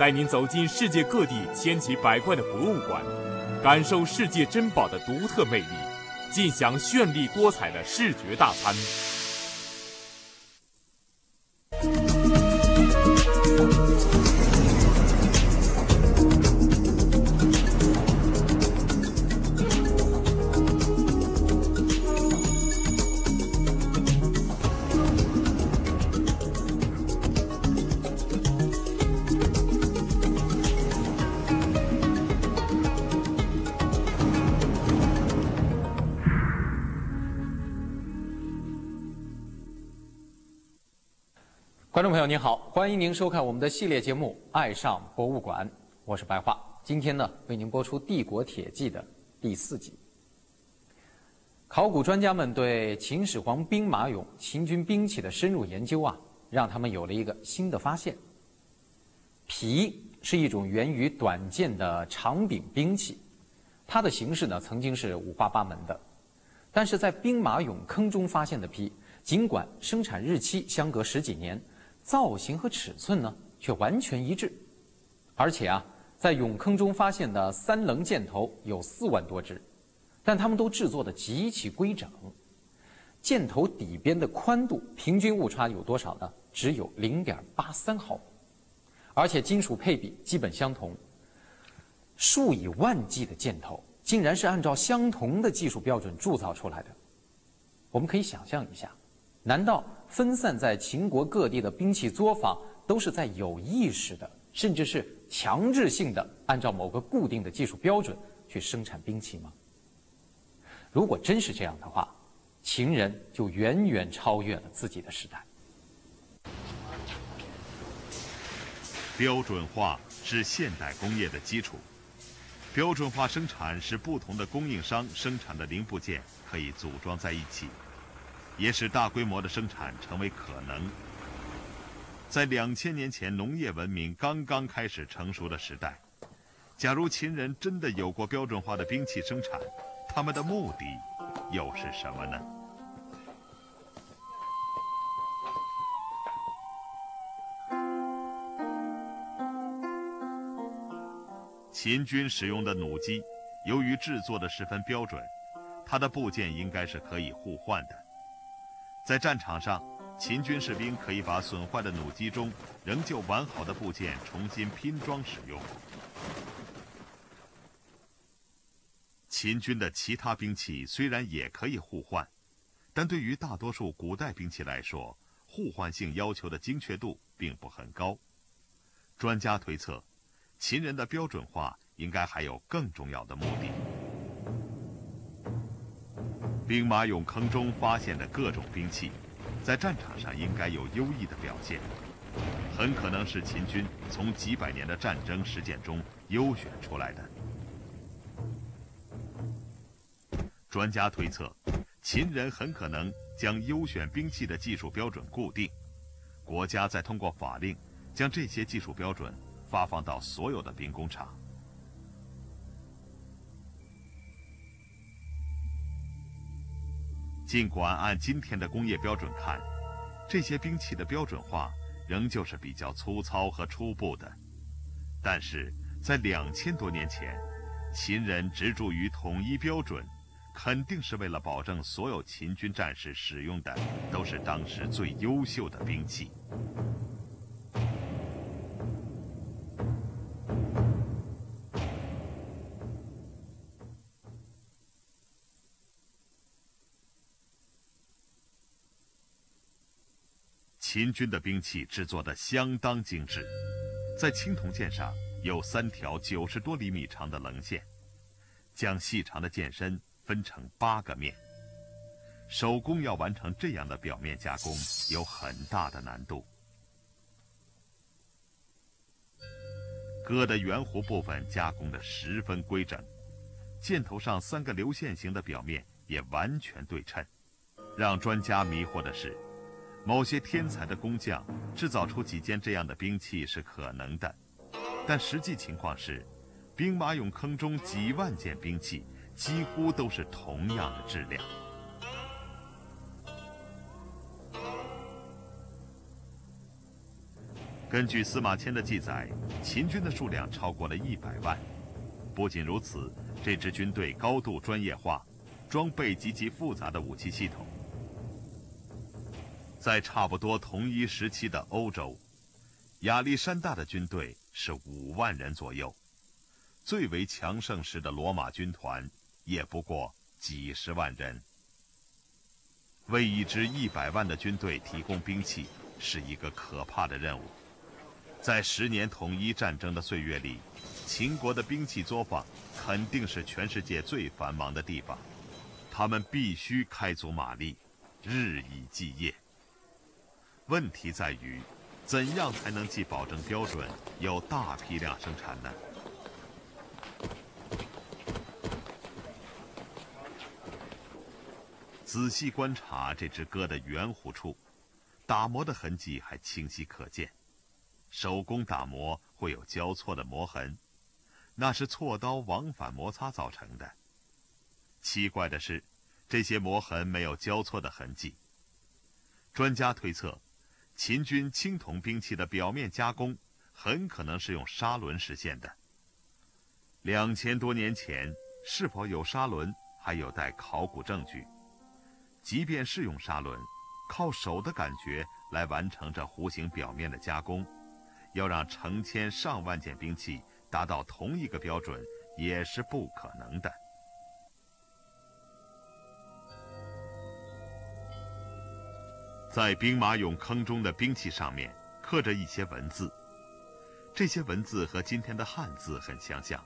带您走进世界各地千奇百怪的博物馆，感受世界珍宝的独特魅力，尽享绚丽多彩的视觉大餐。观众朋友您好，欢迎您收看我们的系列节目《爱上博物馆》，我是白桦。今天呢，为您播出《帝国铁骑》的第四集。考古专家们对秦始皇兵马俑、秦军兵器的深入研究啊，让他们有了一个新的发现：皮是一种源于短剑的长柄兵器，它的形式呢曾经是五花八门的，但是在兵马俑坑中发现的皮，尽管生产日期相隔十几年。造型和尺寸呢，却完全一致，而且啊，在俑坑中发现的三棱箭头有四万多支，但它们都制作的极其规整。箭头底边的宽度平均误差有多少呢？只有零点八三毫米，而且金属配比基本相同。数以万计的箭头，竟然是按照相同的技术标准铸造出来的。我们可以想象一下，难道？分散在秦国各地的兵器作坊，都是在有意识的，甚至是强制性的，按照某个固定的技术标准去生产兵器吗？如果真是这样的话，秦人就远远超越了自己的时代。标准化是现代工业的基础，标准化生产使不同的供应商生产的零部件可以组装在一起。也使大规模的生产成为可能。在两千年前农业文明刚刚开始成熟的时代，假如秦人真的有过标准化的兵器生产，他们的目的又是什么呢？秦军使用的弩机，由于制作的十分标准，它的部件应该是可以互换的。在战场上，秦军士兵可以把损坏的弩机中仍旧完好的部件重新拼装使用。秦军的其他兵器虽然也可以互换，但对于大多数古代兵器来说，互换性要求的精确度并不很高。专家推测，秦人的标准化应该还有更重要的目的。兵马俑坑中发现的各种兵器，在战场上应该有优异的表现，很可能是秦军从几百年的战争实践中优选出来的。专家推测，秦人很可能将优选兵器的技术标准固定，国家再通过法令将这些技术标准发放到所有的兵工厂。尽管按今天的工业标准看，这些兵器的标准化仍旧是比较粗糙和初步的，但是在两千多年前，秦人执着于统一标准，肯定是为了保证所有秦军战士使用的都是当时最优秀的兵器。秦军的兵器制作的相当精致，在青铜剑上有三条九十多厘米长的棱线，将细长的剑身分成八个面。手工要完成这样的表面加工，有很大的难度。戈的圆弧部分加工的十分规整，箭头上三个流线型的表面也完全对称。让专家迷惑的是。某些天才的工匠制造出几件这样的兵器是可能的，但实际情况是，兵马俑坑中几万件兵器几乎都是同样的质量。根据司马迁的记载，秦军的数量超过了一百万。不仅如此，这支军队高度专业化，装备极其复杂的武器系统。在差不多同一时期的欧洲，亚历山大的军队是五万人左右，最为强盛时的罗马军团也不过几十万人。为一支一百万的军队提供兵器，是一个可怕的任务。在十年统一战争的岁月里，秦国的兵器作坊肯定是全世界最繁忙的地方，他们必须开足马力，日以继夜。问题在于，怎样才能既保证标准，又大批量生产呢？仔细观察这只戈的圆弧处，打磨的痕迹还清晰可见。手工打磨会有交错的磨痕，那是锉刀往返摩擦造成的。奇怪的是，这些磨痕没有交错的痕迹。专家推测，秦军青铜兵器的表面加工很可能是用砂轮实现的。两千多年前，是否有砂轮还有待考古证据。即便是用砂轮，靠手的感觉来完成这弧形表面的加工。要让成千上万件兵器达到同一个标准，也是不可能的。在兵马俑坑中的兵器上面刻着一些文字，这些文字和今天的汉字很相像。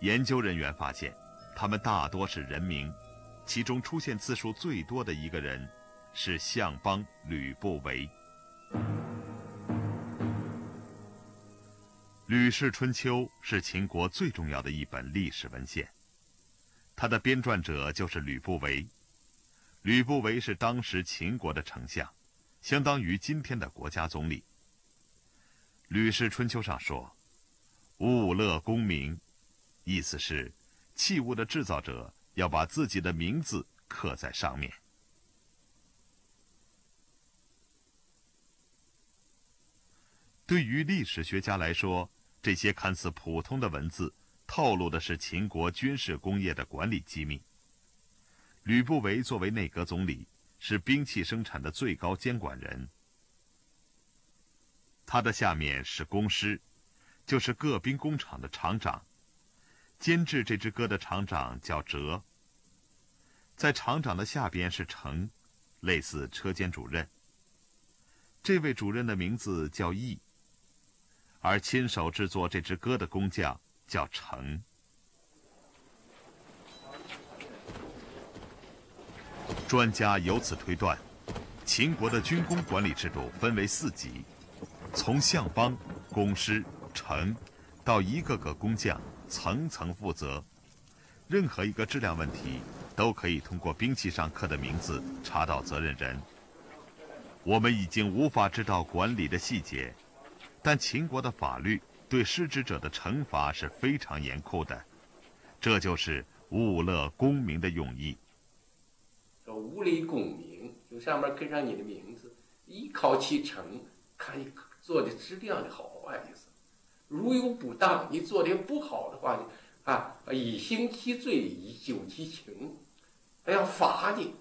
研究人员发现，他们大多是人名，其中出现字数最多的一个人是相邦吕不韦。《吕氏春秋》是秦国最重要的一本历史文献，它的编撰者就是吕不韦。吕不韦是当时秦国的丞相，相当于今天的国家总理。《吕氏春秋》上说：“物乐功名”，意思是器物的制造者要把自己的名字刻在上面。对于历史学家来说，这些看似普通的文字，透露的是秦国军事工业的管理机密。吕不韦作为内阁总理，是兵器生产的最高监管人。他的下面是工师，就是各兵工厂的厂长。监制这支戈的厂长叫哲。在厂长的下边是程，类似车间主任。这位主任的名字叫义。而亲手制作这支戈的工匠叫程。专家由此推断，秦国的军工管理制度分为四级，从相邦、工师、程，到一个个工匠，层层负责。任何一个质量问题，都可以通过兵器上刻的名字查到责任人。我们已经无法知道管理的细节。但秦国的法律对失职者的惩罚是非常严酷的，这就是物乐功名的用意。说物类功名，就上面刻上你的名字，一考其成，看你做的质量的好坏意思。如有不当，你做的不好的话呢，啊，以刑其罪，以究其情，他要罚你，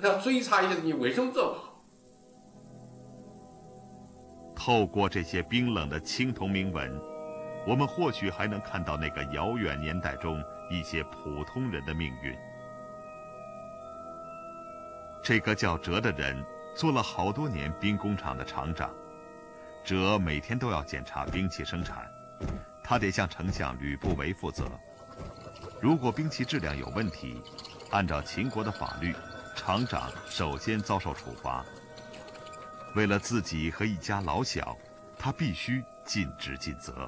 要追查一下你为什么做不好。透过这些冰冷的青铜铭文，我们或许还能看到那个遥远年代中一些普通人的命运。这个叫哲的人做了好多年兵工厂的厂长，哲每天都要检查兵器生产，他得向丞相吕不韦负责。如果兵器质量有问题，按照秦国的法律，厂长首先遭受处罚。为了自己和一家老小，他必须尽职尽责。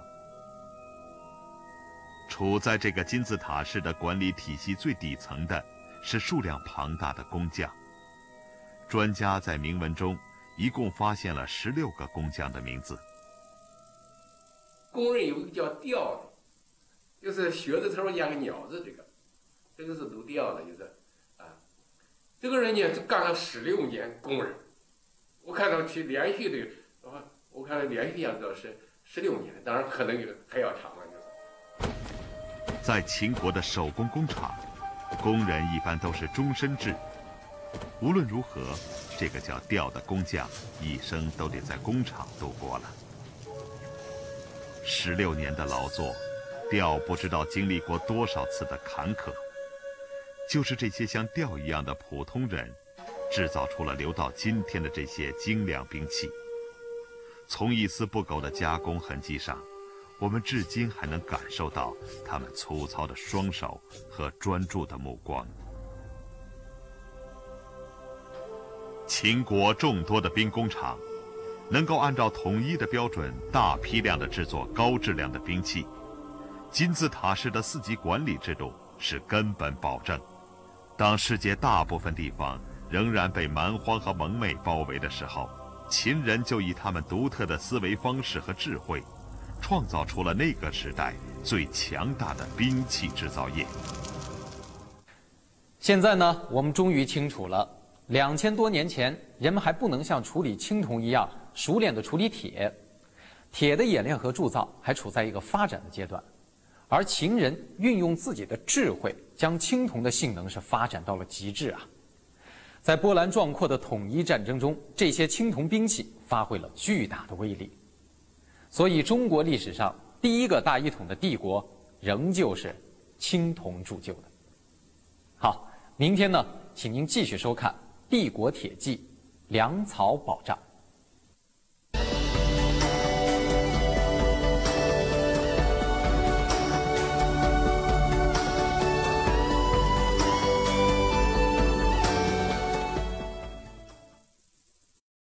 处在这个金字塔式的管理体系最底层的，是数量庞大的工匠。专家在铭文中一共发现了十六个工匠的名字。工人有一个叫吊的，就是靴子头养个鸟子，这个，这个是读吊的，就是啊，这个人呢是干了十六年工人。我看到去连续的，我我看连续养到是十六年，当然可能有还要长了。在秦国的手工工厂，工人一般都是终身制。无论如何，这个叫调的工匠一生都得在工厂度过了。十六年的劳作，调不知道经历过多少次的坎坷。就是这些像调一样的普通人，制造出了留到今天的这些精良兵器。从一丝不苟的加工痕迹上。我们至今还能感受到他们粗糙的双手和专注的目光。秦国众多的兵工厂，能够按照统一的标准大批量的制作高质量的兵器。金字塔式的四级管理制度是根本保证。当世界大部分地方仍然被蛮荒和蒙昧包围的时候，秦人就以他们独特的思维方式和智慧。创造出了那个时代最强大的兵器制造业。现在呢，我们终于清楚了，两千多年前，人们还不能像处理青铜一样熟练的处理铁，铁的冶炼和铸造还处在一个发展的阶段，而秦人运用自己的智慧，将青铜的性能是发展到了极致啊！在波澜壮阔的统一战争中，这些青铜兵器发挥了巨大的威力。所以，中国历史上第一个大一统的帝国，仍旧是青铜铸就的。好，明天呢，请您继续收看《帝国铁骑》，粮草保障。